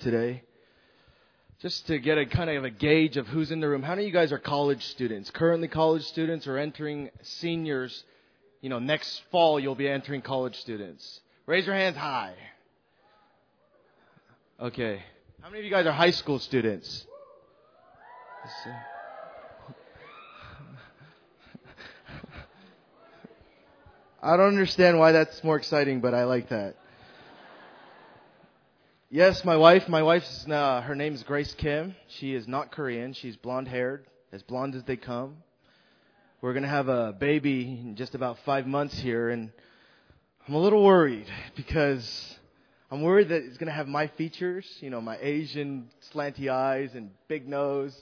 today. Just to get a kind of a gauge of who's in the room. How many of you guys are college students? Currently college students or entering seniors? You know, next fall you'll be entering college students. Raise your hands high. Okay. How many of you guys are high school students? I don't understand why that's more exciting, but I like that. Yes, my wife. My wife's uh, her name is Grace Kim. She is not Korean. She's blonde haired, as blonde as they come. We're gonna have a baby in just about five months here, and I'm a little worried because I'm worried that it's gonna have my features. You know, my Asian slanty eyes and big nose,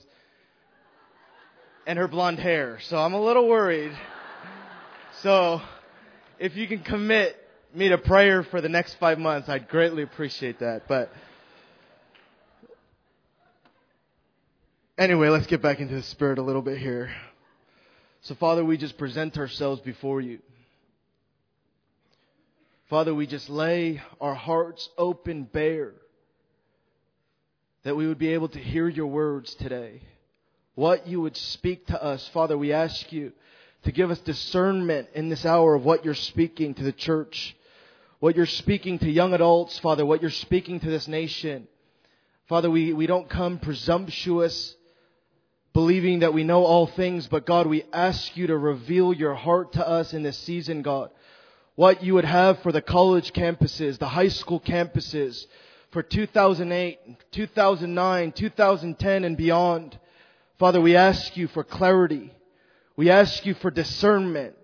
and her blonde hair. So I'm a little worried. So if you can commit me to prayer for the next five months, I'd greatly appreciate that. But anyway, let's get back into the spirit a little bit here. So, Father, we just present ourselves before you. Father, we just lay our hearts open bare that we would be able to hear your words today. What you would speak to us. Father, we ask you to give us discernment in this hour of what you're speaking to the church, what you're speaking to young adults, Father, what you're speaking to this nation. Father, we, we don't come presumptuous, believing that we know all things, but God, we ask you to reveal your heart to us in this season, God. What you would have for the college campuses, the high school campuses, for 2008, 2009, 2010 and beyond. Father, we ask you for clarity. We ask you for discernment.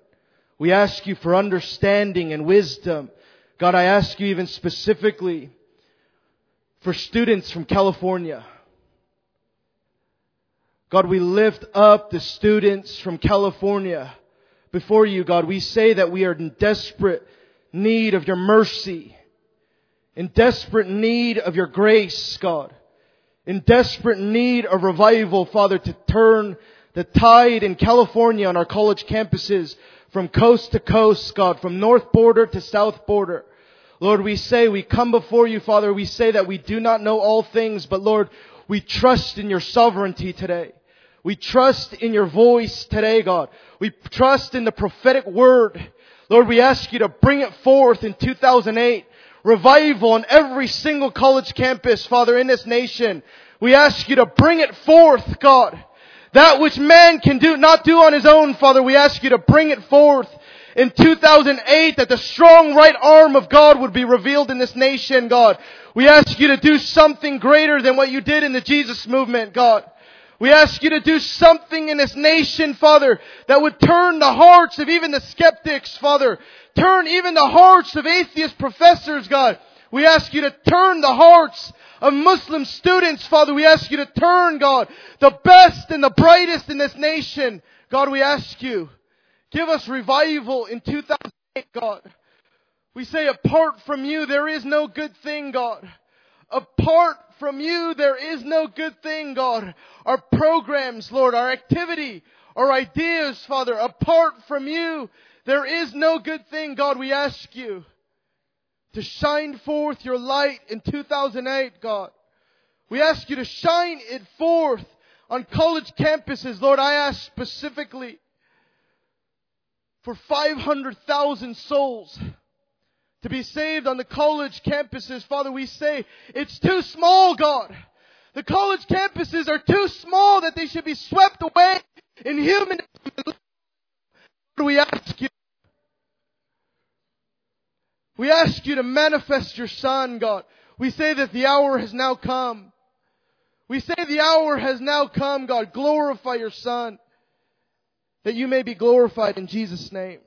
We ask you for understanding and wisdom. God, I ask you even specifically for students from California. God, we lift up the students from California before you, God. We say that we are in desperate need of your mercy, in desperate need of your grace, God, in desperate need of revival, Father, to turn the tide in California on our college campuses from coast to coast, God, from north border to south border. Lord, we say, we come before you, Father, we say that we do not know all things, but Lord, we trust in your sovereignty today. We trust in your voice today, God. We trust in the prophetic word. Lord, we ask you to bring it forth in 2008. Revival on every single college campus, Father, in this nation. We ask you to bring it forth, God. That which man can do, not do on his own, Father, we ask you to bring it forth in 2008 that the strong right arm of God would be revealed in this nation, God. We ask you to do something greater than what you did in the Jesus movement, God. We ask you to do something in this nation, Father, that would turn the hearts of even the skeptics, Father. Turn even the hearts of atheist professors, God. We ask you to turn the hearts of Muslim students, Father. We ask you to turn, God, the best and the brightest in this nation. God, we ask you, give us revival in 2008, God. We say apart from you, there is no good thing, God. Apart from you, there is no good thing, God. Our programs, Lord, our activity, our ideas, Father, apart from you, there is no good thing, God. We ask you to shine forth your light in 2008, God. We ask you to shine it forth on college campuses. Lord, I ask specifically for 500,000 souls to be saved on the college campuses. Father, we say it's too small, God. The college campuses are too small that they should be swept away in human. We ask you we ask you to manifest your Son, God. We say that the hour has now come. We say the hour has now come, God. Glorify your Son. That you may be glorified in Jesus' name.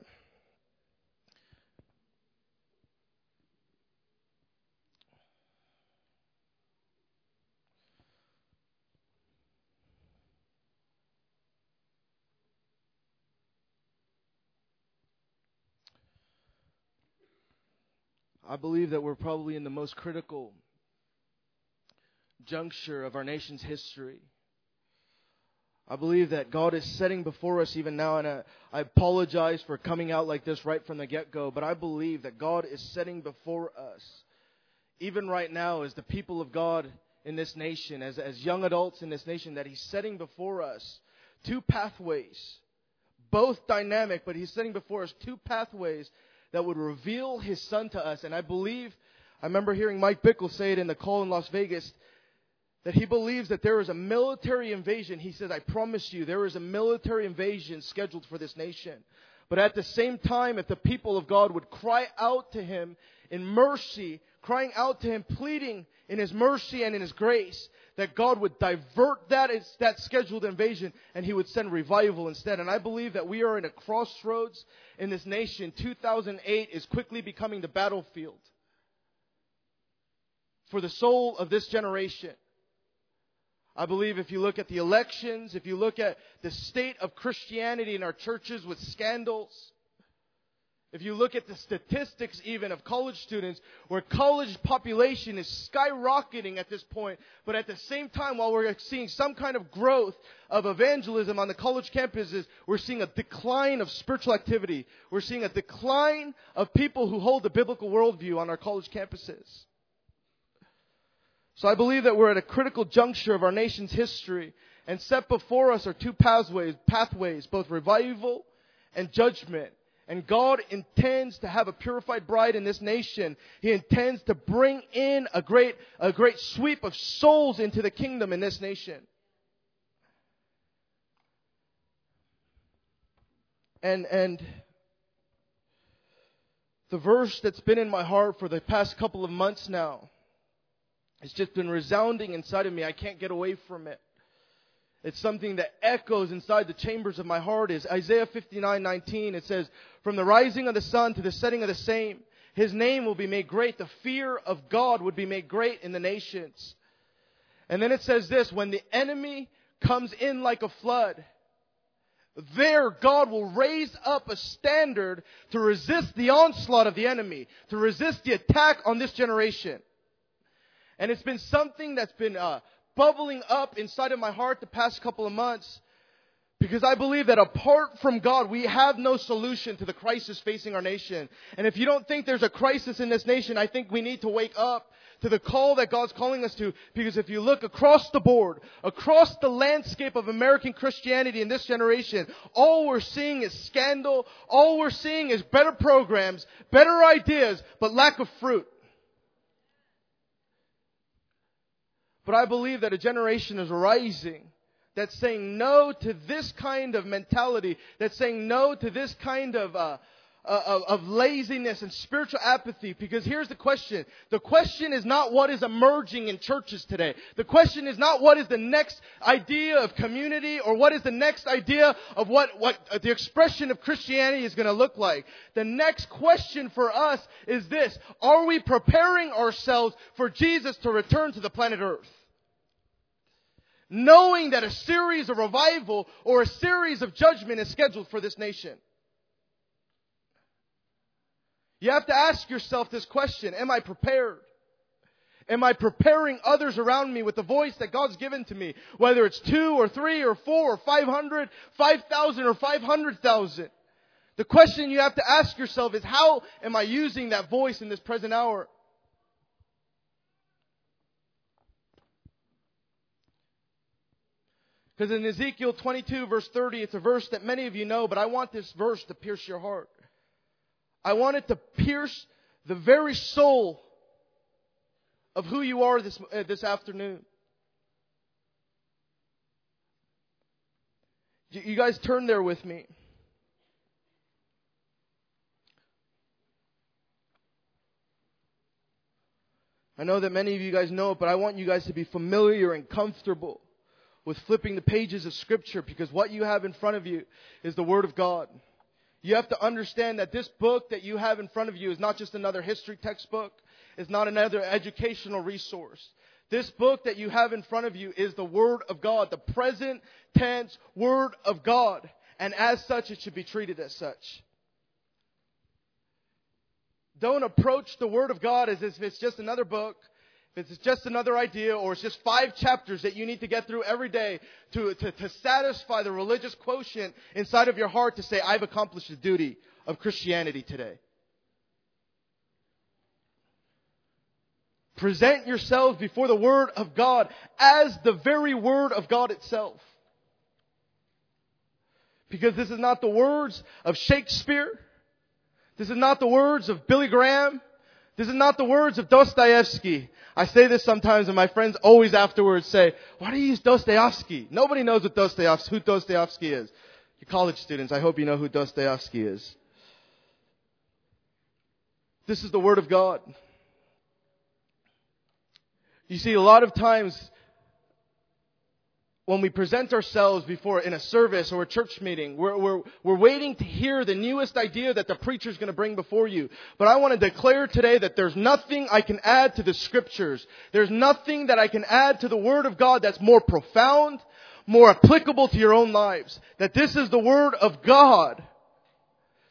I believe that we're probably in the most critical juncture of our nation's history. I believe that God is setting before us even now, and I, apologize for coming out like this right from the get go, but I believe that God is setting before us even right now, as the people of God in this nation, as, as young adults in this nation, that He's setting before us two pathways, both dynamic, but He's setting before us two pathways that would reveal His Son to us. And I believe, I remember hearing Mike Bickle say it in the call in Las Vegas, that he believes that there is a military invasion. He says, I promise you, there is a military invasion scheduled for this nation. But at the same time, if the people of God would cry out to Him in mercy, crying out to Him, pleading in His mercy and in His grace, that God would divert that, that scheduled invasion and He would send revival instead. And I believe that we are in a crossroads in this nation. 2008 is quickly becoming the battlefield for the soul of this generation. I believe if you look at the elections, if you look at the state of Christianity in our churches with scandals, if you look at the statistics even of college students, where college population is skyrocketing at this point, but at the same time, while we're seeing some kind of growth of evangelism on the college campuses, we're seeing a decline of spiritual activity. We're seeing a decline of people who hold the biblical worldview on our college campuses. So I believe that we're at a critical juncture of our nation's history, and set before us are two pathways, pathways, both revival and judgment. And God intends to have a purified bride in this nation. He intends to bring in a great, a great sweep of souls into the kingdom in this nation. And, and the verse that's been in my heart for the past couple of months now, it's just been resounding inside of me. I can't get away from it. It's something that echoes inside the chambers of my heart is Isaiah 59:19 it says from the rising of the sun to the setting of the same his name will be made great. The fear of God would be made great in the nations. And then it says this when the enemy comes in like a flood there God will raise up a standard to resist the onslaught of the enemy to resist the attack on this generation. And it's been something that's been uh, bubbling up inside of my heart the past couple of months because I believe that apart from God, we have no solution to the crisis facing our nation. And if you don't think there's a crisis in this nation, I think we need to wake up to the call that God's calling us to. Because if you look across the board, across the landscape of American Christianity in this generation, all we're seeing is scandal. All we're seeing is better programs, better ideas, but lack of fruit. But I believe that a generation is rising that's saying no to this kind of mentality, that's saying no to this kind of, uh, Uh, of, of laziness and spiritual apathy. Because here's the question. The question is not what is emerging in churches today. The question is not what is the next idea of community or what is the next idea of what, what the expression of Christianity is going to look like. The next question for us is this. Are we preparing ourselves for Jesus to return to the planet earth? knowing that a series of revival or a series of judgment is scheduled for this nation. You have to ask yourself this question Am I prepared? Am I preparing others around me with the voice that God's given to me? Whether it's two or three or four or five hundred, five thousand or five hundred thousand. The question you have to ask yourself is how am I using that voice in this present hour? Because in Ezekiel 22 verse 30, it's a verse that many of you know, but I want this verse to pierce your heart. I want it to pierce the very soul of who you are this, uh, this afternoon. You guys turn there with me. I know that many of you guys know it, but I want you guys to be familiar and comfortable with flipping the pages of Scripture because what you have in front of you is the Word of God. You have to understand that this book that you have in front of you is not just another history textbook, it's not another educational resource. This book that you have in front of you is the Word of God, the present tense Word of God. And as such, it should be treated as such. Don't approach the Word of God as if it's just another book it's just another idea or it's just five chapters that you need to get through every day to, to, to satisfy the religious quotient inside of your heart to say, I've accomplished the duty of Christianity today. Present yourselves before the Word of God as the very Word of God itself. Because this is not the words of Shakespeare. This is not the words of Billy Graham. This is not the words of Dostoevsky. I say this sometimes and my friends always afterwards say, why do you use Dostoevsky? Nobody knows what Dostoevsky, who Dostoevsky is. You college students, I hope you know who Dostoevsky is. This is the Word of God. You see, a lot of times when we present ourselves before in a service or a church meeting, we're, we're, we're waiting to hear the newest idea that the preacher's going to bring before you. But I want to declare today that there's nothing I can add to the scriptures. There's nothing that I can add to the Word of God that's more profound, more applicable to your own lives. That this is the Word of God.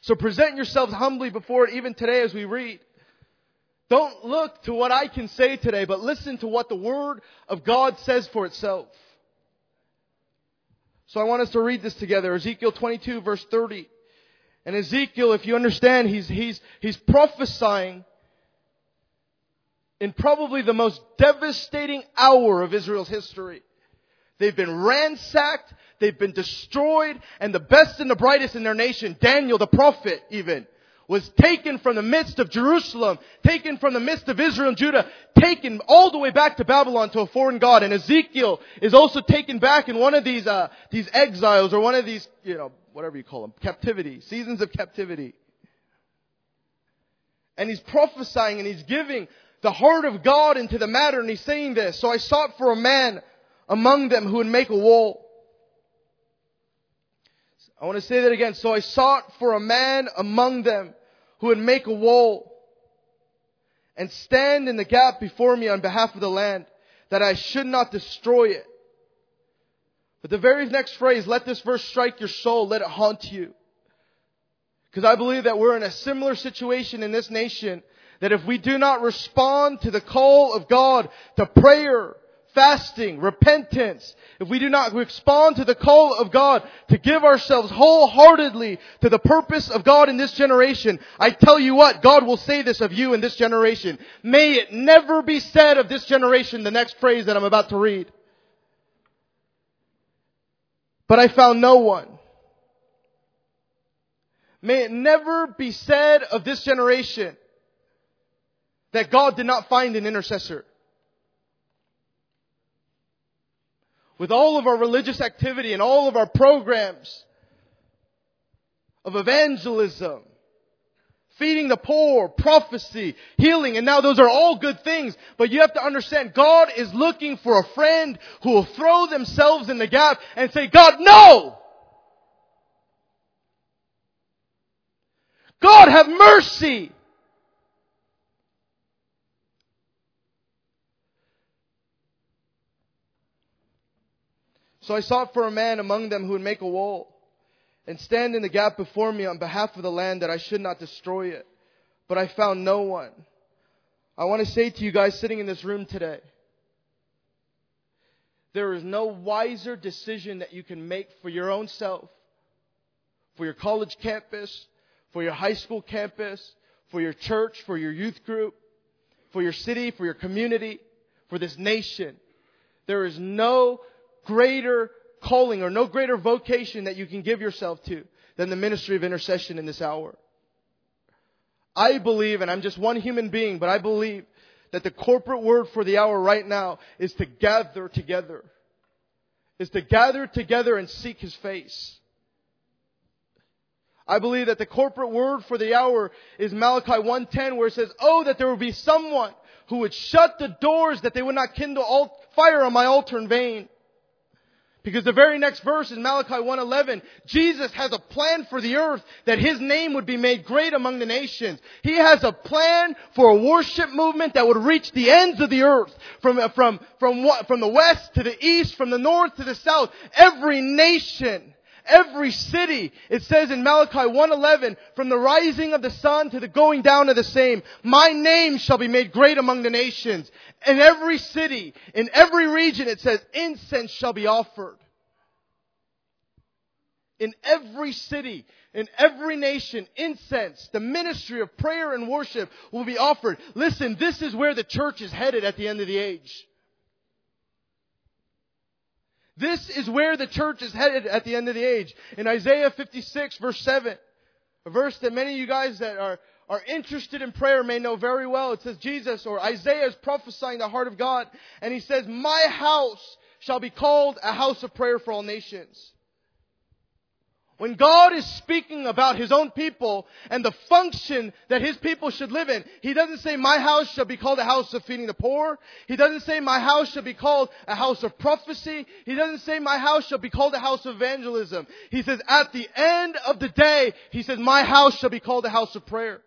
So present yourselves humbly before it even today as we read. Don't look to what I can say today, but listen to what the Word of God says for itself. So I want us to read this together. Ezekiel 22 verse 30. And Ezekiel, if you understand, he's, he's, he's prophesying in probably the most devastating hour of Israel's history. They've been ransacked, they've been destroyed, and the best and the brightest in their nation, Daniel the prophet even, was taken from the midst of Jerusalem, taken from the midst of Israel and Judah, taken all the way back to Babylon to a foreign god. And Ezekiel is also taken back in one of these, uh, these exiles or one of these, you know, whatever you call them, captivity, seasons of captivity. And he's prophesying and he's giving the heart of God into the matter and he's saying this. So I sought for a man among them who would make a wall. I want to say that again. So I sought for a man among them who would make a wall and stand in the gap before me on behalf of the land that I should not destroy it. But the very next phrase, let this verse strike your soul, let it haunt you. Because I believe that we're in a similar situation in this nation that if we do not respond to the call of God to prayer, fasting, repentance, if we do not respond to the call of God to give ourselves wholeheartedly to the purpose of God in this generation, I tell you what, God will say this of you in this generation. May it never be said of this generation, the next phrase that I'm about to read. But I found no one. May it never be said of this generation that God did not find an intercessor. With all of our religious activity and all of our programs of evangelism, feeding the poor, prophecy, healing, and now those are all good things, but you have to understand God is looking for a friend who will throw themselves in the gap and say, God, no! God have mercy! So I sought for a man among them who would make a wall and stand in the gap before me on behalf of the land that I should not destroy it. But I found no one. I want to say to you guys sitting in this room today, there is no wiser decision that you can make for your own self, for your college campus, for your high school campus, for your church, for your youth group, for your city, for your community, for this nation. There is no greater calling or no greater vocation that you can give yourself to than the ministry of intercession in this hour. I believe, and I'm just one human being, but I believe that the corporate word for the hour right now is to gather together. Is to gather together and seek His face. I believe that the corporate word for the hour is Malachi 1:10 where it says, "Oh that there would be someone who would shut the doors that they would not kindle fire on my altar in vain." Because the very next verse in Malachi 1:11, Jesus has a plan for the earth that his name would be made great among the nations. He has a plan for a worship movement that would reach the ends of the earth, from from from from the west to the east, from the north to the south, every nation every city. It says in Malachi 1:11, from the rising of the sun to the going down of the same, my name shall be made great among the nations. In every city, in every region, it says incense shall be offered. in every city, in every nation, incense, the ministry of prayer and worship will be offered. Listen, this is where the church is headed at the end of the age. This is where the church is headed at the end of the age. In Isaiah 56 verse 7, a verse that many of you guys that are, are interested in prayer may know very well. It says Jesus or Isaiah is prophesying the heart of God and he says, my house shall be called a house of prayer for all nations. When God is speaking about His own people and the function that His people should live in, He doesn't say, my house shall be called a house of feeding the poor. He doesn't say, my house shall be called a house of prophecy. He doesn't say, my house shall be called a house of evangelism. He says, at the end of the day, He says, my house shall be called a house of prayer.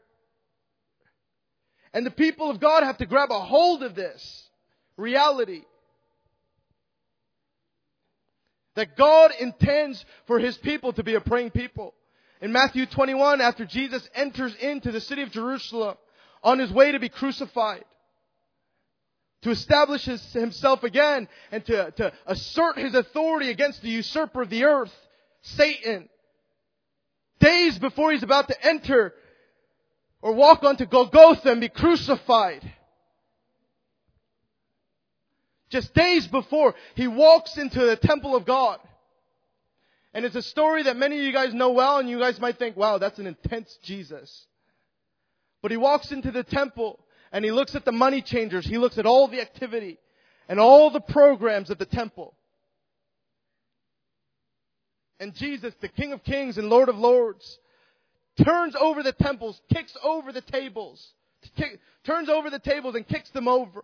And the people of God have to grab a hold of this reality. That God intends for His people to be a praying people. In Matthew 21, after Jesus enters into the city of Jerusalem on His way to be crucified, to establish his, himself again and to, to assert his authority against the usurper of the earth, Satan. Days before he's about to enter or walk onto Golgotha and be crucified. Just days before, he walks into the temple of God. And it's a story that many of you guys know well, and you guys might think, wow, that's an intense Jesus. But he walks into the temple, and he looks at the money changers. He looks at all the activity and all the programs of the temple. And Jesus, the King of Kings and Lord of Lords, turns over the temples, kicks over the tables, turns over the tables and kicks them over.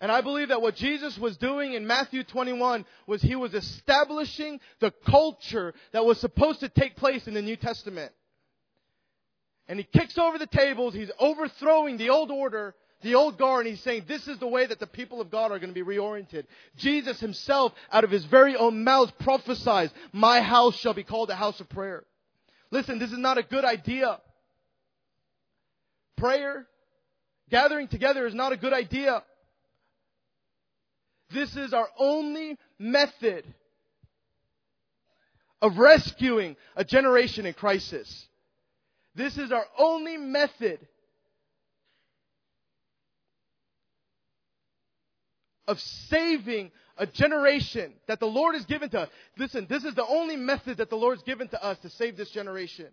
And I believe that what Jesus was doing in Matthew 21 was he was establishing the culture that was supposed to take place in the New Testament. And he kicks over the tables, he's overthrowing the old order, the old guard, and he's saying this is the way that the people of God are going to be reoriented. Jesus himself, out of his very own mouth, prophesies, my house shall be called a house of prayer. Listen, this is not a good idea. Prayer, gathering together is not a good idea. This is our only method of rescuing a generation in crisis. This is our only method of saving a generation that the Lord has given to us. Listen, this is the only method that the Lord's given to us to save this generation.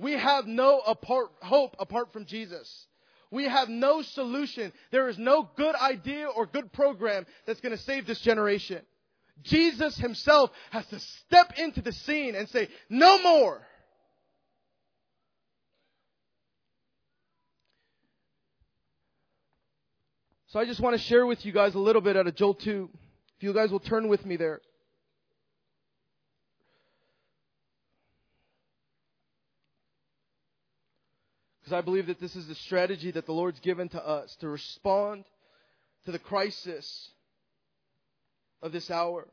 We have no apart, hope apart from Jesus. We have no solution. There is no good idea or good program that's going to save this generation. Jesus himself has to step into the scene and say, no more. So I just want to share with you guys a little bit out of Joel 2. If you guys will turn with me there. Because I believe that this is the strategy that the Lord's given to us to respond to the crisis of this hour.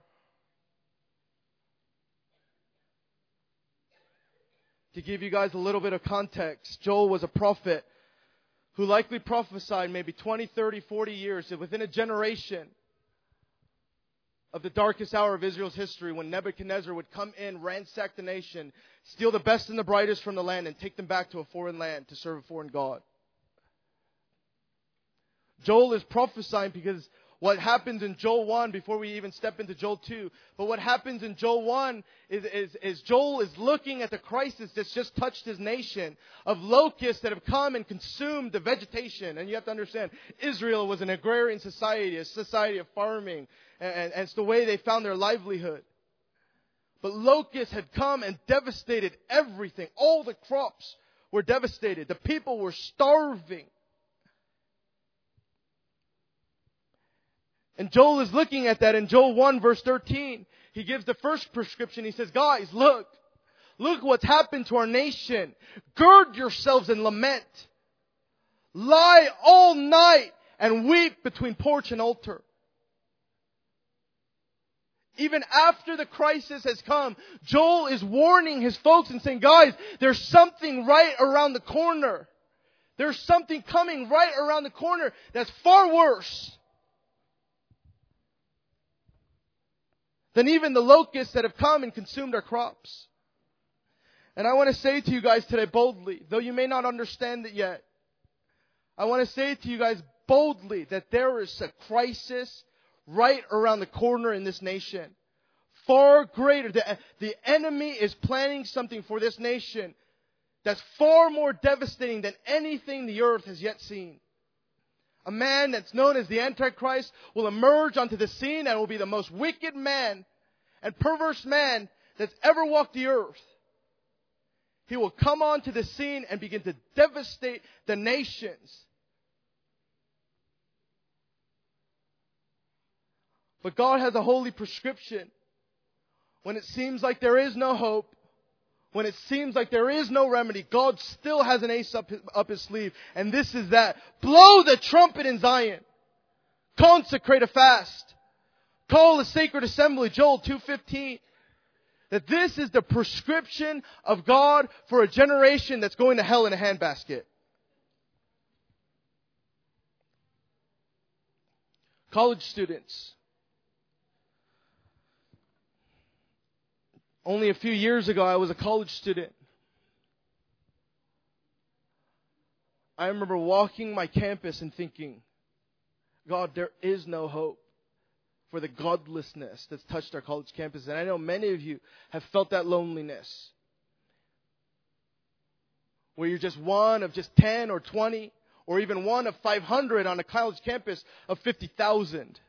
To give you guys a little bit of context, Joel was a prophet who likely prophesied maybe 20, 30, 40 years that within a generation of the darkest hour of Israel's history when Nebuchadnezzar would come in, ransack the nation, steal the best and the brightest from the land, and take them back to a foreign land to serve a foreign God. Joel is prophesying because what happens in Joel 1 before we even step into Joel 2. But what happens in Joel 1 is, is, is, Joel is looking at the crisis that's just touched his nation of locusts that have come and consumed the vegetation. And you have to understand, Israel was an agrarian society, a society of farming, and, and, and it's the way they found their livelihood. But locusts had come and devastated everything. All the crops were devastated. The people were starving. And Joel is looking at that in Joel 1 verse 13. He gives the first prescription. He says, guys, look, look what's happened to our nation. Gird yourselves and lament. Lie all night and weep between porch and altar. Even after the crisis has come, Joel is warning his folks and saying, guys, there's something right around the corner. There's something coming right around the corner that's far worse than even the locusts that have come and consumed our crops. And I want to say to you guys today boldly, though you may not understand it yet, I want to say to you guys boldly that there is a crisis right around the corner in this nation. Far greater. The, the enemy is planning something for this nation that's far more devastating than anything the earth has yet seen. A man that's known as the Antichrist will emerge onto the scene and will be the most wicked man and perverse man that's ever walked the earth. He will come onto the scene and begin to devastate the nations. But God has a holy prescription. When it seems like there is no hope, when it seems like there is no remedy, God still has an ace up his, up his sleeve. And this is that. Blow the trumpet in Zion. Consecrate a fast. Call a sacred assembly. Joel 2.15. That this is the prescription of God for a generation that's going to hell in a handbasket. College students. Only a few years ago, I was a college student. I remember walking my campus and thinking, God, there is no hope for the godlessness that's touched our college campus. And I know many of you have felt that loneliness. Where you're just one of just 10 or 20 or even one of 500 on a college campus of 50,000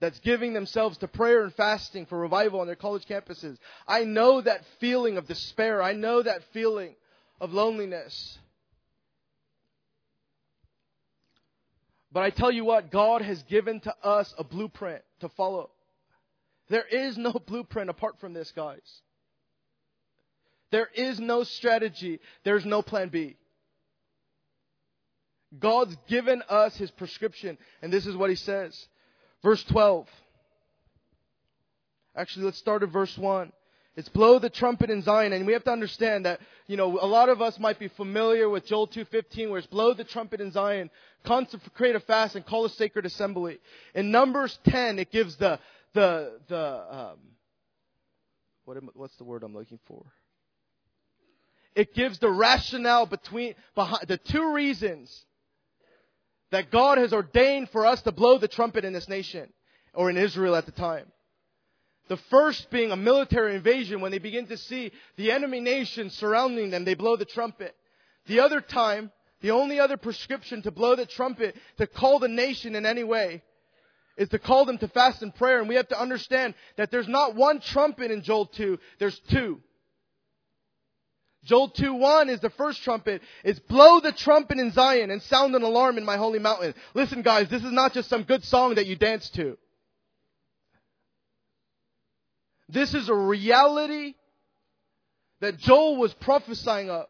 that's giving themselves to prayer and fasting for revival on their college campuses. I know that feeling of despair. I know that feeling of loneliness. But I tell you what, God has given to us a blueprint to follow. There is no blueprint apart from this, guys. There is no strategy. There's no plan B. God's given us His prescription, and this is what He says. Verse 12. Actually, let's start at verse 1. It's blow the trumpet in Zion, and we have to understand that, you know, a lot of us might be familiar with Joel 2.15, where it's blow the trumpet in Zion, consecrate a fast, and call a sacred assembly. In Numbers 10, it gives the, the, the, um, what am, what's the word I'm looking for? It gives the rationale between, behind, the two reasons that God has ordained for us to blow the trumpet in this nation, or in Israel at the time. The first being a military invasion when they begin to see the enemy nation surrounding them, they blow the trumpet. The other time, the only other prescription to blow the trumpet, to call the nation in any way, is to call them to fast and prayer. And we have to understand that there's not one trumpet in Joel 2, there's two. Joel 2:1 is the first trumpet. It's blow the trumpet in Zion and sound an alarm in my holy mountain. Listen guys, this is not just some good song that you dance to. This is a reality that Joel was prophesying of.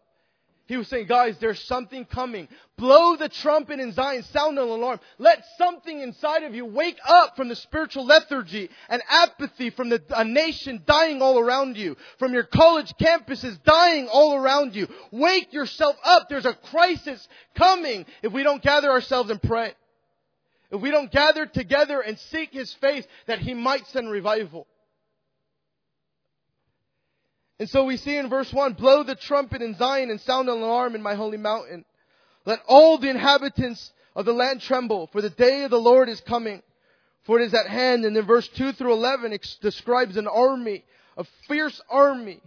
He was saying, guys, there's something coming. Blow the trumpet in Zion, sound an alarm. Let something inside of you wake up from the spiritual lethargy and apathy from the, a nation dying all around you, from your college campuses dying all around you. Wake yourself up. There's a crisis coming if we don't gather ourselves and pray. If we don't gather together and seek His face that He might send revival. And so we see in verse 1, blow the trumpet in Zion and sound an alarm in my holy mountain. Let all the inhabitants of the land tremble, for the day of the Lord is coming, for it is at hand. And then verse 2 through 11 it describes an army, a fierce army.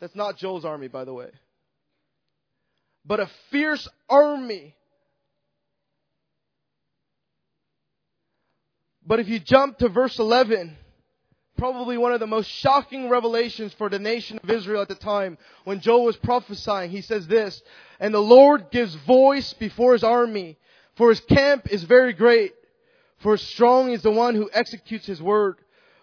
That's not Joel's army, by the way. But a fierce army. But if you jump to verse 11, probably one of the most shocking revelations for the nation of Israel at the time when Joel was prophesying. He says this, and the Lord gives voice before his army, for his camp is very great, for strong is the one who executes his word.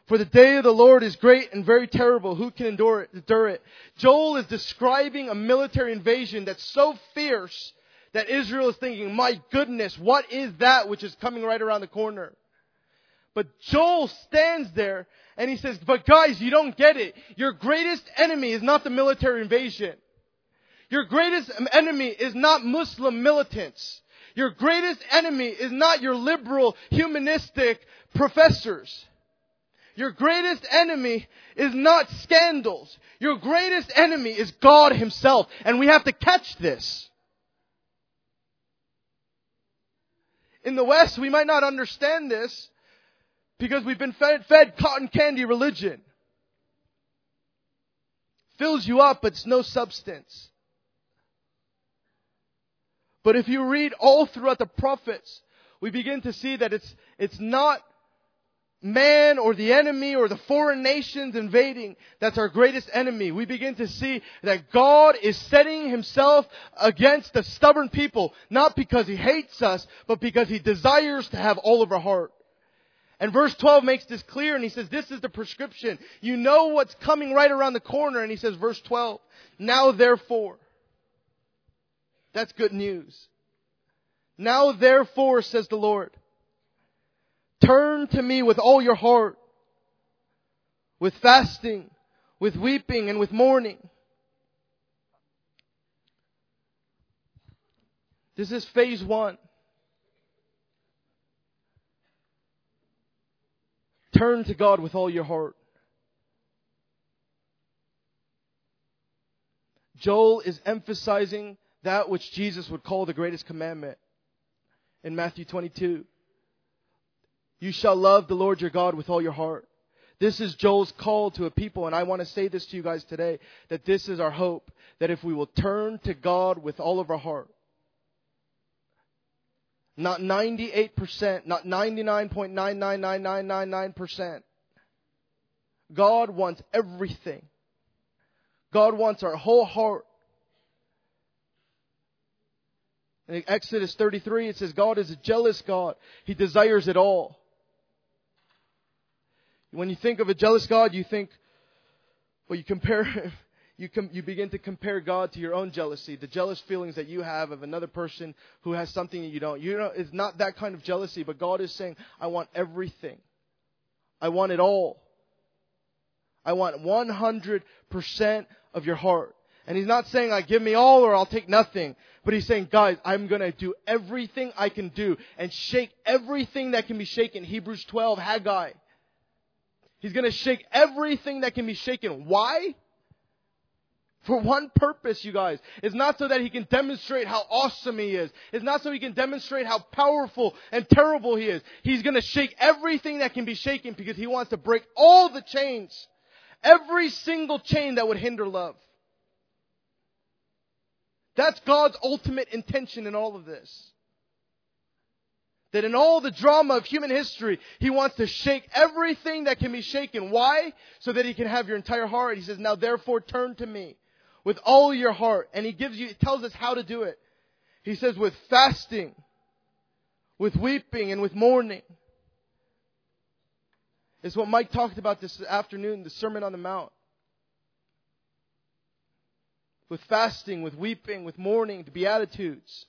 For the day of the Lord is great and very terrible. Who can endure it? Endure it? Joel is describing a military invasion that's so fierce that Israel is thinking, my goodness, what is that which is coming right around the corner? But Joel stands there and he says, but guys, you don't get it. Your greatest enemy is not the military invasion. Your greatest enemy is not Muslim militants. Your greatest enemy is not your liberal, humanistic professors. Your greatest enemy is not scandals. Your greatest enemy is God Himself. And we have to catch this. In the West, we might not understand this because we've been fed, fed cotton candy religion. Fills you up, but it's no substance. But if you read all throughout the prophets, we begin to see that it's, it's not man or the enemy or the foreign nations invading that's our greatest enemy. We begin to see that God is setting himself against the stubborn people, not because he hates us, but because he desires to have all of our heart. And verse 12 makes this clear and he says, this is the prescription. You know what's coming right around the corner. And he says, verse 12, now therefore, that's good news. Now therefore, says the Lord, turn to me with all your heart, with fasting, with weeping, and with mourning. This is phase one. Turn to God with all your heart. Joel is emphasizing that which Jesus would call the greatest commandment in Matthew 22. You shall love the Lord your God with all your heart. This is Joel's call to a people, and I want to say this to you guys today, that this is our hope, that if we will turn to God with all of our heart, not 98%, not 99.999999%. God wants everything. God wants our whole heart. In Exodus 33, it says God is a jealous God. He desires it all. When you think of a jealous God, you think, well, you compare, you, com- you begin to compare God to your own jealousy, the jealous feelings that you have of another person who has something that you don't. You know, it's not that kind of jealousy, but God is saying, I want everything. I want it all. I want 100% of your heart. And he's not saying, like, give me all or I'll take nothing. But he's saying, guys, I'm gonna do everything I can do and shake everything that can be shaken. Hebrews 12, Haggai. He's gonna shake everything that can be shaken. Why? For one purpose, you guys. It's not so that he can demonstrate how awesome he is. It's not so he can demonstrate how powerful and terrible he is. He's gonna shake everything that can be shaken because he wants to break all the chains. Every single chain that would hinder love. That's God's ultimate intention in all of this. That in all the drama of human history, He wants to shake everything that can be shaken. Why? So that He can have your entire heart. He says, now therefore turn to me with all your heart. And He gives you, He tells us how to do it. He says with fasting, with weeping, and with mourning. It's what Mike talked about this afternoon, the Sermon on the Mount with fasting, with weeping, with mourning, the Beatitudes.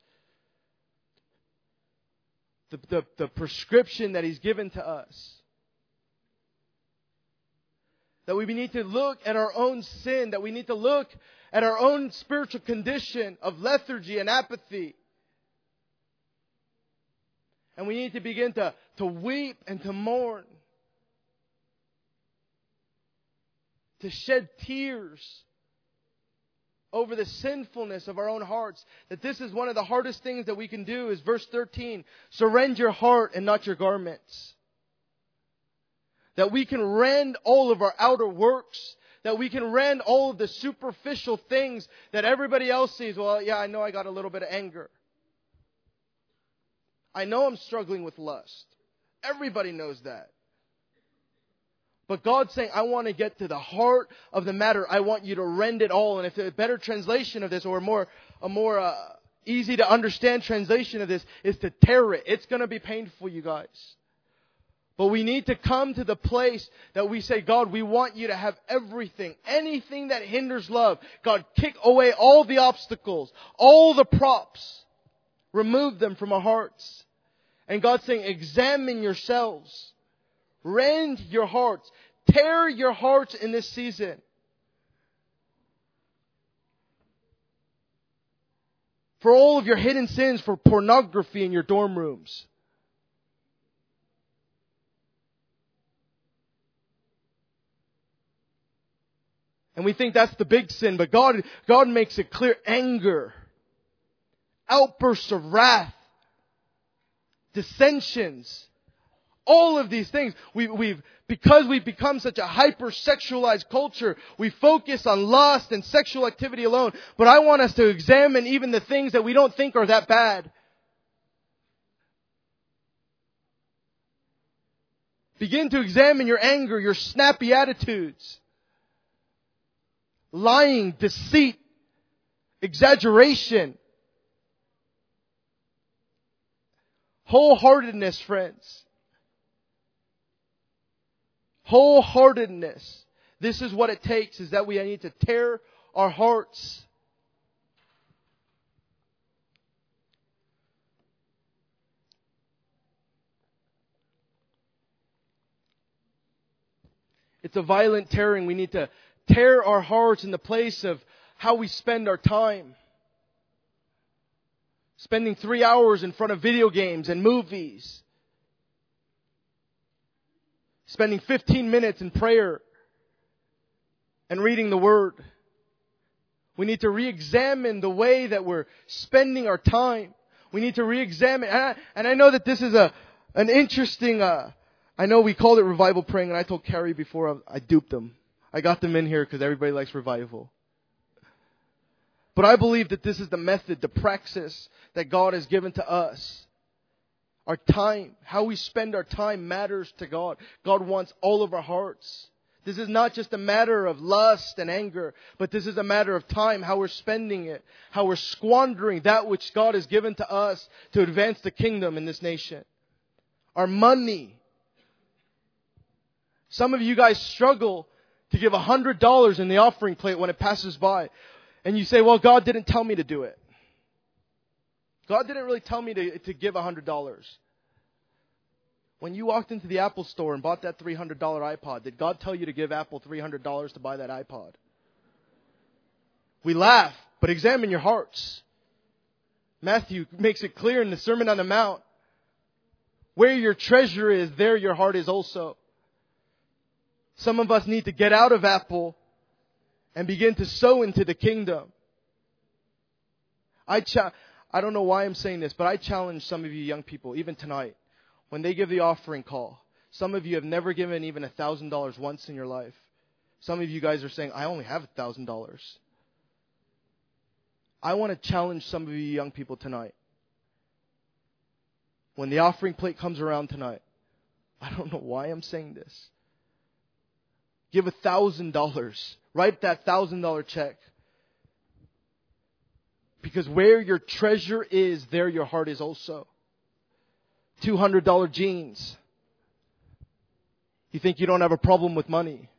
The, the, the prescription that He's given to us. That we need to look at our own sin, that we need to look at our own spiritual condition of lethargy and apathy. And we need to begin to, to weep and to mourn. To shed tears over the sinfulness of our own hearts. That this is one of the hardest things that we can do is verse 13. Surrender your heart and not your garments. That we can rend all of our outer works. That we can rend all of the superficial things that everybody else sees. Well, yeah, I know I got a little bit of anger. I know I'm struggling with lust. Everybody knows that. But God's saying, I want to get to the heart of the matter. I want you to rend it all. And if a better translation of this, or a more, a more uh, easy to understand translation of this, is to tear it. It's going to be painful, you guys. But we need to come to the place that we say, God, we want you to have everything. Anything that hinders love. God, kick away all the obstacles, all the props. Remove them from our hearts. And God's saying, examine yourselves. Rend your hearts. Tear your hearts in this season. for all of your hidden sins, for pornography in your dorm rooms. And we think that's the big sin, but God, God makes it clear anger, outbursts of wrath, dissensions, all of these things. We, we've, because we've become such a hyper-sexualized culture, we focus on lust and sexual activity alone. But I want us to examine even the things that we don't think are that bad. Begin to examine your anger, your snappy attitudes, lying, deceit, exaggeration, wholeheartedness, friends. Wholeheartedness. This is what it takes is that we need to tear our hearts. It's a violent tearing. We need to tear our hearts in the place of how we spend our time. Spending three hours in front of video games and movies spending 15 minutes in prayer and reading the Word. We need to re-examine the way that we're spending our time. We need to re-examine, and I, and I know that this is a, an interesting, uh, I know we called it revival praying, and I told Carrie before I, I duped them. I got them in here because everybody likes revival. But I believe that this is the method, the praxis that God has given to us our time, how we spend our time matters to God. God wants all of our hearts. This is not just a matter of lust and anger, but this is a matter of time, how we're spending it, how we're squandering that which God has given to us to advance the kingdom in this nation. Our money. Some of you guys struggle to give a hundred dollars in the offering plate when it passes by. And you say, well, God didn't tell me to do it. God didn't really tell me to, to give $100. When you walked into the Apple store and bought that $300 iPod, did God tell you to give Apple $300 to buy that iPod? We laugh, but examine your hearts. Matthew makes it clear in the Sermon on the Mount. Where your treasure is, there your heart is also. Some of us need to get out of Apple and begin to sow into the kingdom. I, cha- I don't know why I'm saying this, but I challenge some of you young people, even tonight, when they give the offering call. Some of you have never given even a thousand dollars once in your life. Some of you guys are saying, I only have a thousand dollars. I want to challenge some of you young people tonight. When the offering plate comes around tonight, I don't know why I'm saying this. Give a thousand dollars. Write that thousand dollar check. Because where your treasure is, there your heart is also. $200 jeans. You think you don't have a problem with money.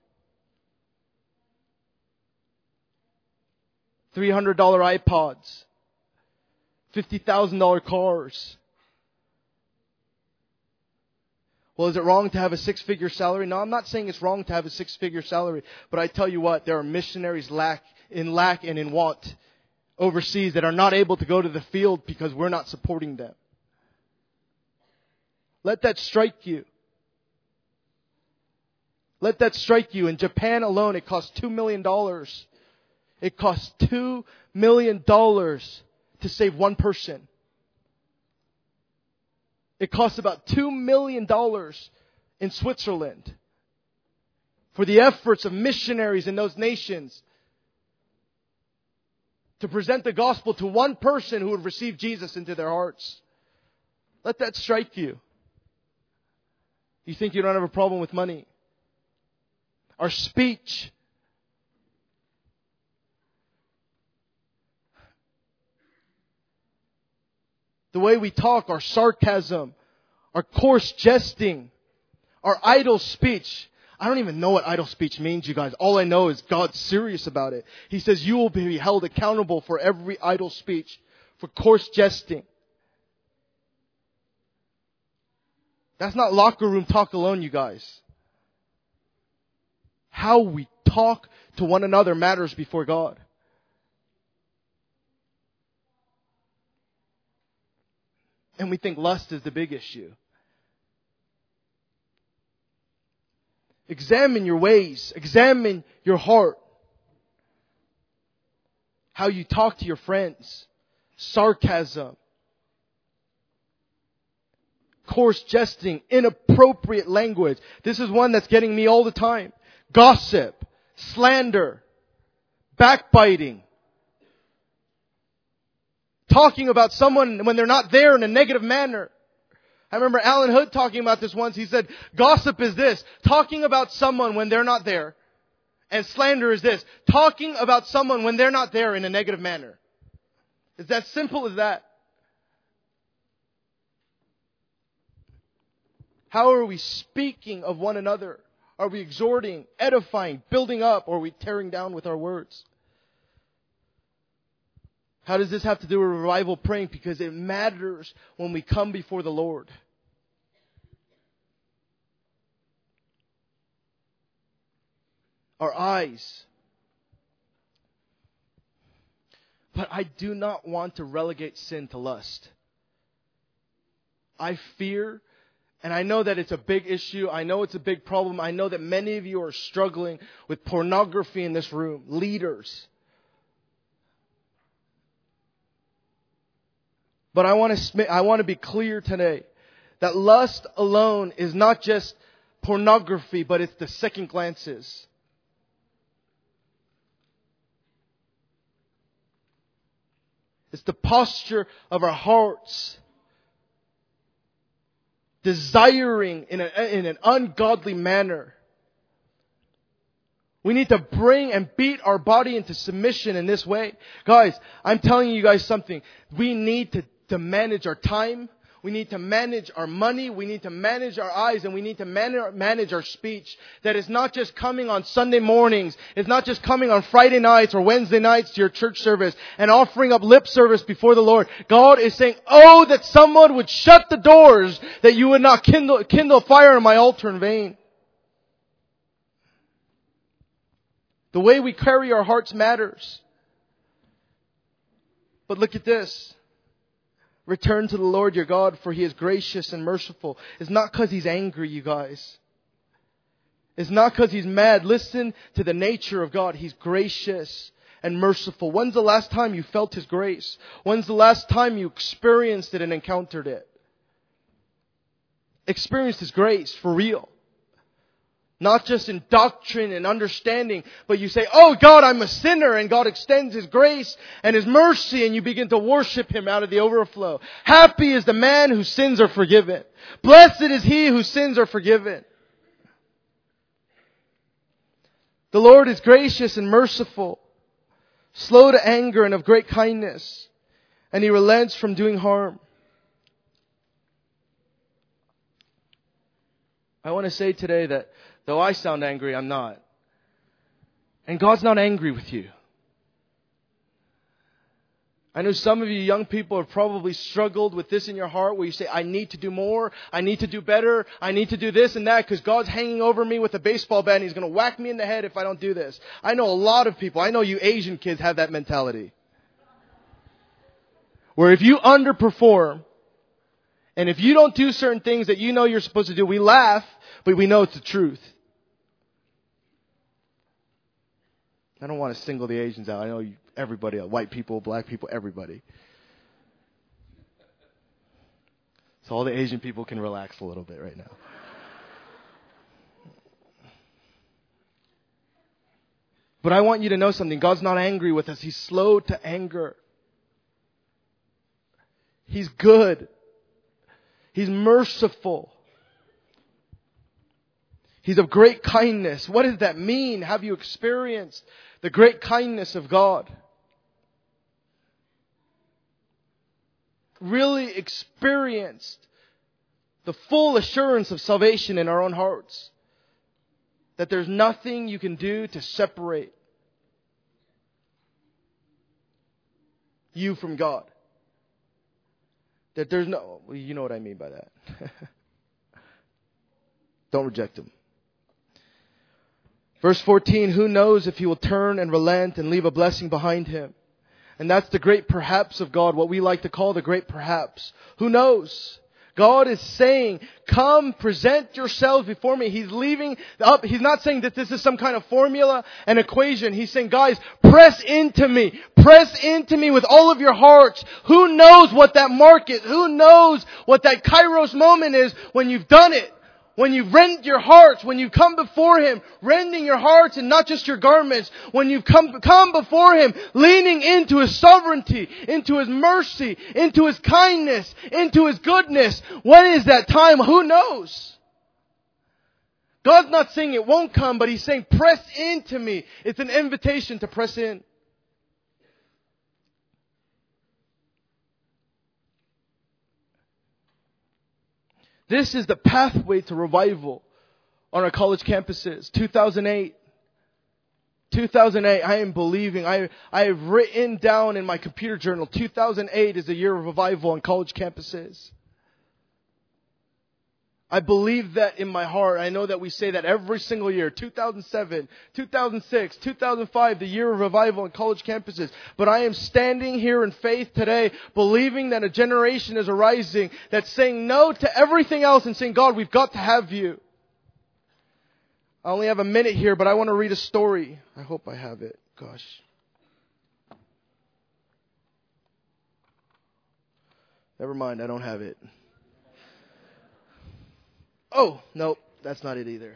$300 iPods. $50,000 cars. Well, is it wrong to have a six figure salary? No, I'm not saying it's wrong to have a six figure salary, but I tell you what, there are missionaries lack, in lack and in want overseas that are not able to go to the field because we're not supporting them. Let that strike you. Let that strike you. In Japan alone, it costs $2 million. It costs $2 million to save one person. It costs about $2 million in Switzerland for the efforts of missionaries in those nations to present the gospel to one person who would receive Jesus into their hearts. Let that strike you. You think you don't have a problem with money. Our speech. The way we talk, our sarcasm, our coarse jesting, our idle speech. I don't even know what idle speech means, you guys. All I know is God's serious about it. He says you will be held accountable for every idle speech, for coarse jesting. That's not locker room talk alone, you guys. How we talk to one another matters before God. And we think lust is the big issue. Examine your ways. Examine your heart. How you talk to your friends. Sarcasm. Coarse jesting. Inappropriate language. This is one that's getting me all the time. Gossip. Slander. Backbiting talking about someone when they're not there in a negative manner. I remember Allen Hood talking about this once. He said, gossip is this, talking about someone when they're not there. And slander is this, talking about someone when they're not there in a negative manner. It's as simple as that. How are we speaking of one another? Are we exhorting, edifying, building up, or are we tearing down with our words? How does this have to do with revival praying? Because it matters when we come before the Lord. Our eyes. But I do not want to relegate sin to lust. I fear, and I know that it's a big issue. I know it's a big problem. I know that many of you are struggling with pornography in this room, leaders. But I want to, I want to be clear today that lust alone is not just pornography, but it's the second glances. It's the posture of our hearts desiring in, a, in an ungodly manner. We need to bring and beat our body into submission in this way. Guys, I'm telling you guys something. We need to to manage our time. We need to manage our money. We need to manage our eyes and we need to manage our speech. That is not just coming on Sunday mornings. It's not just coming on Friday nights or Wednesday nights to your church service and offering up lip service before the Lord. God is saying, oh, that someone would shut the doors that you would not kindle, kindle fire on my altar in vain. The way we carry our hearts matters. But look at this. Return to the Lord your God, for he is gracious and merciful. It's not because he's angry, you guys. It's not because he's mad. Listen to the nature of God. He's gracious and merciful. When's the last time you felt his grace? When's the last time you experienced it and encountered it? Experienced his grace for real. Not just in doctrine and understanding, but you say, Oh God, I'm a sinner, and God extends His grace and His mercy, and you begin to worship Him out of the overflow. Happy is the man whose sins are forgiven. Blessed is he whose sins are forgiven. The Lord is gracious and merciful, slow to anger and of great kindness, and He relents from doing harm. I want to say today that Though I sound angry, I'm not. And God's not angry with you. I know some of you young people have probably struggled with this in your heart where you say, I need to do more. I need to do better. I need to do this and that because God's hanging over me with a baseball bat and He's going to whack me in the head if I don't do this. I know a lot of people, I know you Asian kids have that mentality. Where if you underperform and if you don't do certain things that you know you're supposed to do, we laugh, but we know it's the truth. I don't want to single the Asians out. I know everybody, uh, white people, black people, everybody. So all the Asian people can relax a little bit right now. But I want you to know something. God's not angry with us. He's slow to anger. He's good. He's merciful. He's of great kindness. What does that mean? Have you experienced the great kindness of God. Really experienced the full assurance of salvation in our own hearts. That there's nothing you can do to separate you from God. That there's no, you know what I mean by that. Don't reject Him. Verse 14, who knows if he will turn and relent and leave a blessing behind him? And that's the great perhaps of God, what we like to call the great perhaps. Who knows? God is saying, come present yourselves before me. He's leaving up. He's not saying that this is some kind of formula and equation. He's saying, guys, press into me. Press into me with all of your hearts. Who knows what that market? Who knows what that kairos moment is when you've done it? When you rend your hearts, when you come before Him, rending your hearts and not just your garments, when you come, come before Him, leaning into His sovereignty, into His mercy, into His kindness, into His goodness, when is that time? Who knows? God's not saying it won't come, but He's saying press into me. It's an invitation to press in. This is the pathway to revival on our college campuses. 2008. 2008, I am believing. I, I have written down in my computer journal 2008 is the year of revival on college campuses. I believe that in my heart. I know that we say that every single year 2007, 2006, 2005, the year of revival on college campuses. But I am standing here in faith today, believing that a generation is arising that's saying no to everything else and saying, God, we've got to have you. I only have a minute here, but I want to read a story. I hope I have it. Gosh. Never mind, I don't have it. Oh, no, that's not it either.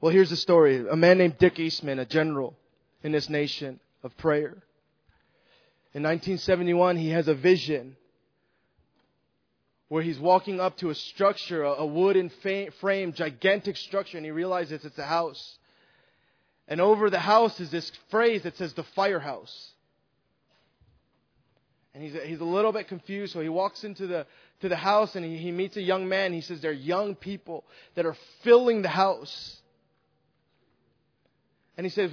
Well, here's the story. A man named Dick Eastman, a general in this nation of prayer. In 1971, he has a vision where he's walking up to a structure, a, wooden frame, gigantic structure, and he realizes it's a house. And over the house is this phrase that says the firehouse. And he's, he's a little bit confused, so he walks into the, to the house and he, he meets a young man. He says there are young people that are filling the house. And he says,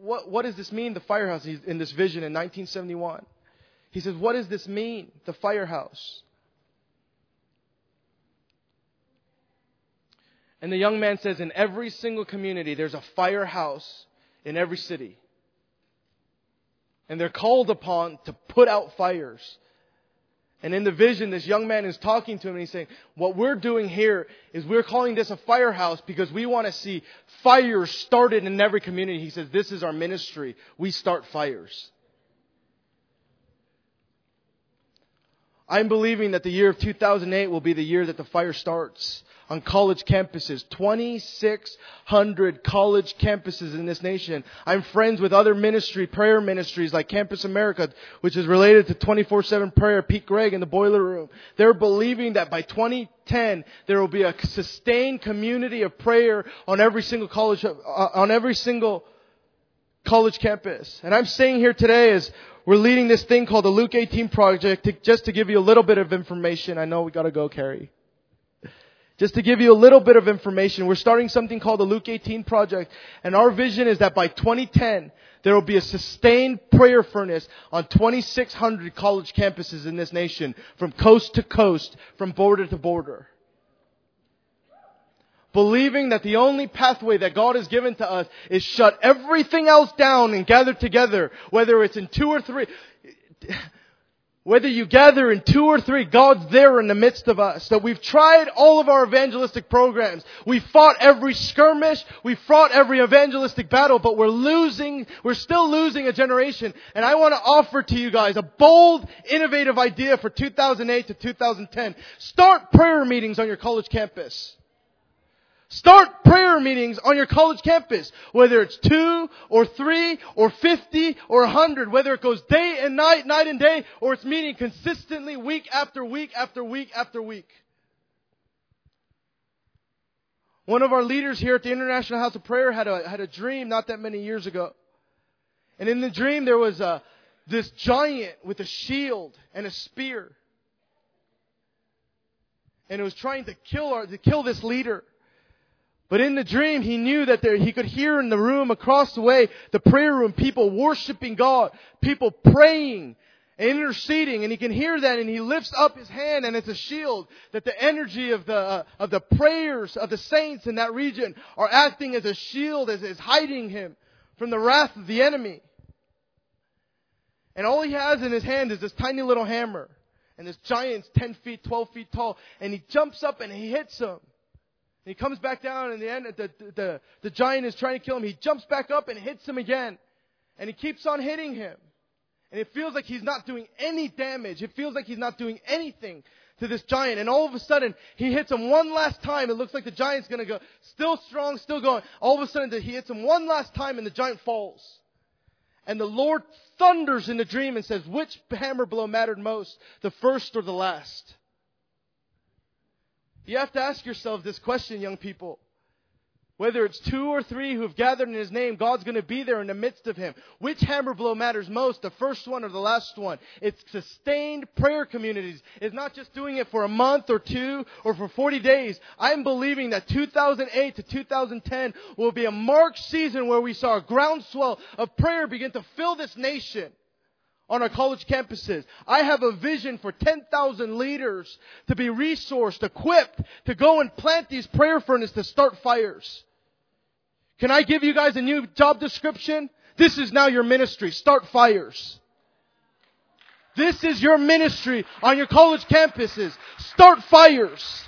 what, what does this mean, the firehouse, He's in this vision in 1971? He says, what does this mean, the firehouse? And the young man says, in every single community, there's a firehouse in every city. And they're called upon to put out fires. And in the vision, this young man is talking to him and he's saying, what we're doing here is we're calling this a firehouse because we want to see fires started in every community. He says, this is our ministry. We start fires. I'm believing that the year of 2008 will be the year that the fire starts on college campuses. 2,600 college campuses in this nation. I'm friends with other ministry, prayer ministries like Campus America, which is related to 24-7 prayer, Pete Greig in the boiler room. They're believing that by 2010, there will be a sustained community of prayer on every single college, uh, on every single college campus. And I'm saying here today is we're leading this thing called the Luke 18 project to, just to give you a little bit of information. I know we gotta go, Carrie. Just to give you a little bit of information, we're starting something called the Luke 18 Project, and our vision is that by 2010, there will be a sustained prayer furnace on 2,600 college campuses in this nation, from coast to coast, from border to border. Believing that the only pathway that God has given to us is shut everything else down and gather together, whether it's in two or three. Whether you gather in two or three, God's there in the midst of us. That we've tried all of our evangelistic programs. We fought every skirmish. We fought every evangelistic battle, but we're losing, we're still losing a generation. And I want to offer to you guys a bold, innovative idea for 2008 to 2010. Start prayer meetings on your college campus. Start prayer meetings on your college campus, whether it's two or three or fifty or a hundred, whether it goes day and night, night and day, or it's meeting consistently week after week after week after week. One of our leaders here at the International House of Prayer had a, had a dream not that many years ago. And in the dream there was a, this giant with a shield and a spear. And it was trying to kill our, to kill this leader. But in the dream, he knew that there, he could hear in the room across the way, the prayer room, people worshiping God, people praying and interceding, and he can hear that, and he lifts up his hand, and it's a shield that the energy of the uh, of the prayers of the saints in that region are acting as a shield, as is hiding him from the wrath of the enemy. And all he has in his hand is this tiny little hammer. And this giant's 10 feet, 12 feet tall. And he jumps up and he hits him. He comes back down and the end, the, the, the, the giant is trying to kill him. He jumps back up and hits him again. And he keeps on hitting him. And it feels like he's not doing any damage. It feels like he's not doing anything to this giant. And all of a sudden, he hits him one last time. It looks like the giant's gonna go, still strong, still going. All of a sudden, he hits him one last time and the giant falls. And the Lord thunders in the dream and says, which hammer blow mattered most, the first or the last? You have to ask yourself this question, young people. Whether it's two or three who have gathered in His name, God's going to be there in the midst of Him. Which hammer blow matters most, the first one or the last one? It's sustained prayer communities. It's not just doing it for a month or two or for 40 days. I'm believing that 2008 to 2010 will be a marked season where we saw a groundswell of prayer begin to fill this nation on our college campuses. I have a vision for 10,000 leaders to be resourced, equipped to go and plant these prayer furnaces to start fires. Can I give you guys a new job description? This is now your ministry. Start fires. This is your ministry on your college campuses. Start fires.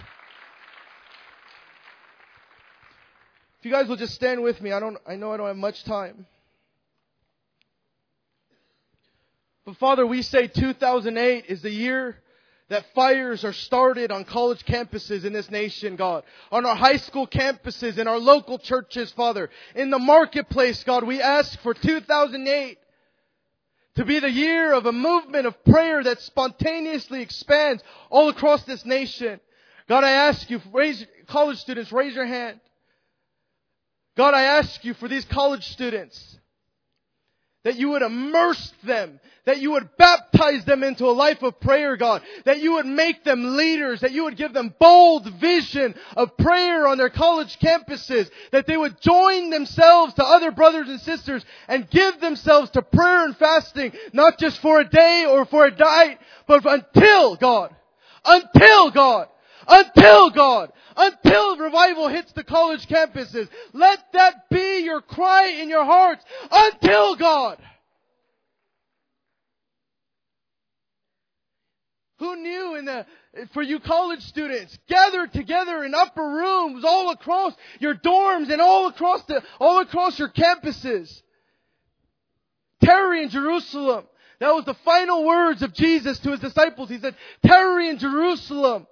If you guys will just stand with me, I don't, I know I don't have much time. But Father, we say 2008 is the year that fires are started on college campuses in this nation, God. On our high school campuses, in our local churches, Father. In the marketplace, God, we ask for 2008 to be the year of a movement of prayer that spontaneously expands all across this nation. God, I ask you, raise, college students, raise your hand. God, I ask you for these college students that you would immerse them, that you would baptize them into a life of prayer, God, that you would make them leaders, that you would give them bold vision of prayer on their college campuses, that they would join themselves to other brothers and sisters and give themselves to prayer and fasting, not just for a day or for a night, but until God, until God, until God, until revival hits the college campuses. Let that be your cry in your hearts until God. Who knew in the, for you college students, gathered together in upper rooms all across your dorms and all across the, all across your campuses. Tarry in Jerusalem. That was the final words of Jesus to his disciples. He said, tarry in Jerusalem.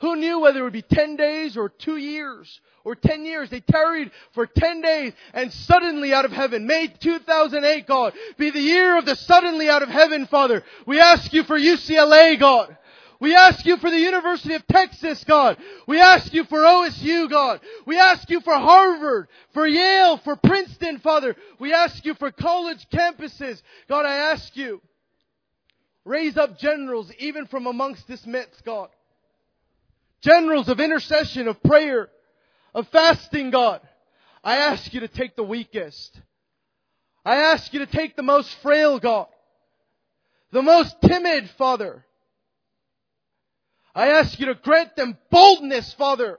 Who knew whether it would be 10 days or two years or 10 years? They tarried for 10 days and suddenly out of heaven. May 2008, God, be the year of the suddenly out of heaven, Father. We ask you for UCLA, God. We ask you for the University of Texas, God. We ask you for OSU, God. We ask you for Harvard, for Yale, for Princeton, Father. We ask you for college campuses. God, I ask you, raise up generals even from amongst this midst, God generals of intercession, of prayer, of fasting, God. I ask you to take the weakest. I ask you to take the most frail, God. The most timid, Father. I ask you to grant them boldness, Father.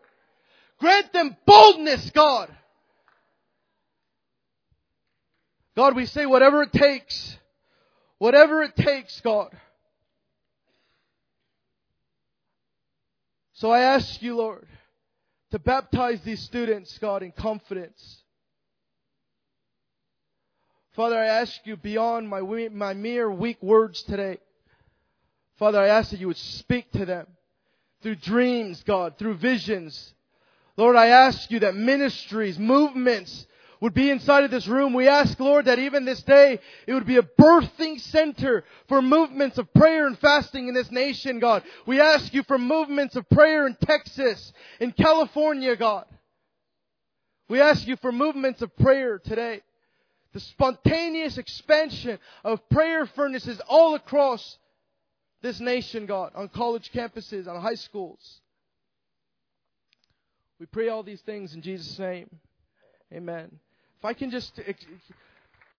Grant them boldness, God. God, we say whatever it takes. Whatever it takes, God. So I ask you, Lord, to baptize these students, God, in confidence. Father, I ask you beyond my, my mere weak words today. Father, I ask that you would speak to them through dreams, God, through visions. Lord, I ask you that ministries, movements, would be inside of this room. We ask, Lord, that even this day, it would be a birthing center for movements of prayer and fasting in this nation, God. We ask you for movements of prayer in Texas, in California, God. We ask you for movements of prayer today. The spontaneous expansion of prayer furnaces all across this nation, God, on college campuses, on high schools. We pray all these things in Jesus' name. Amen. If I can just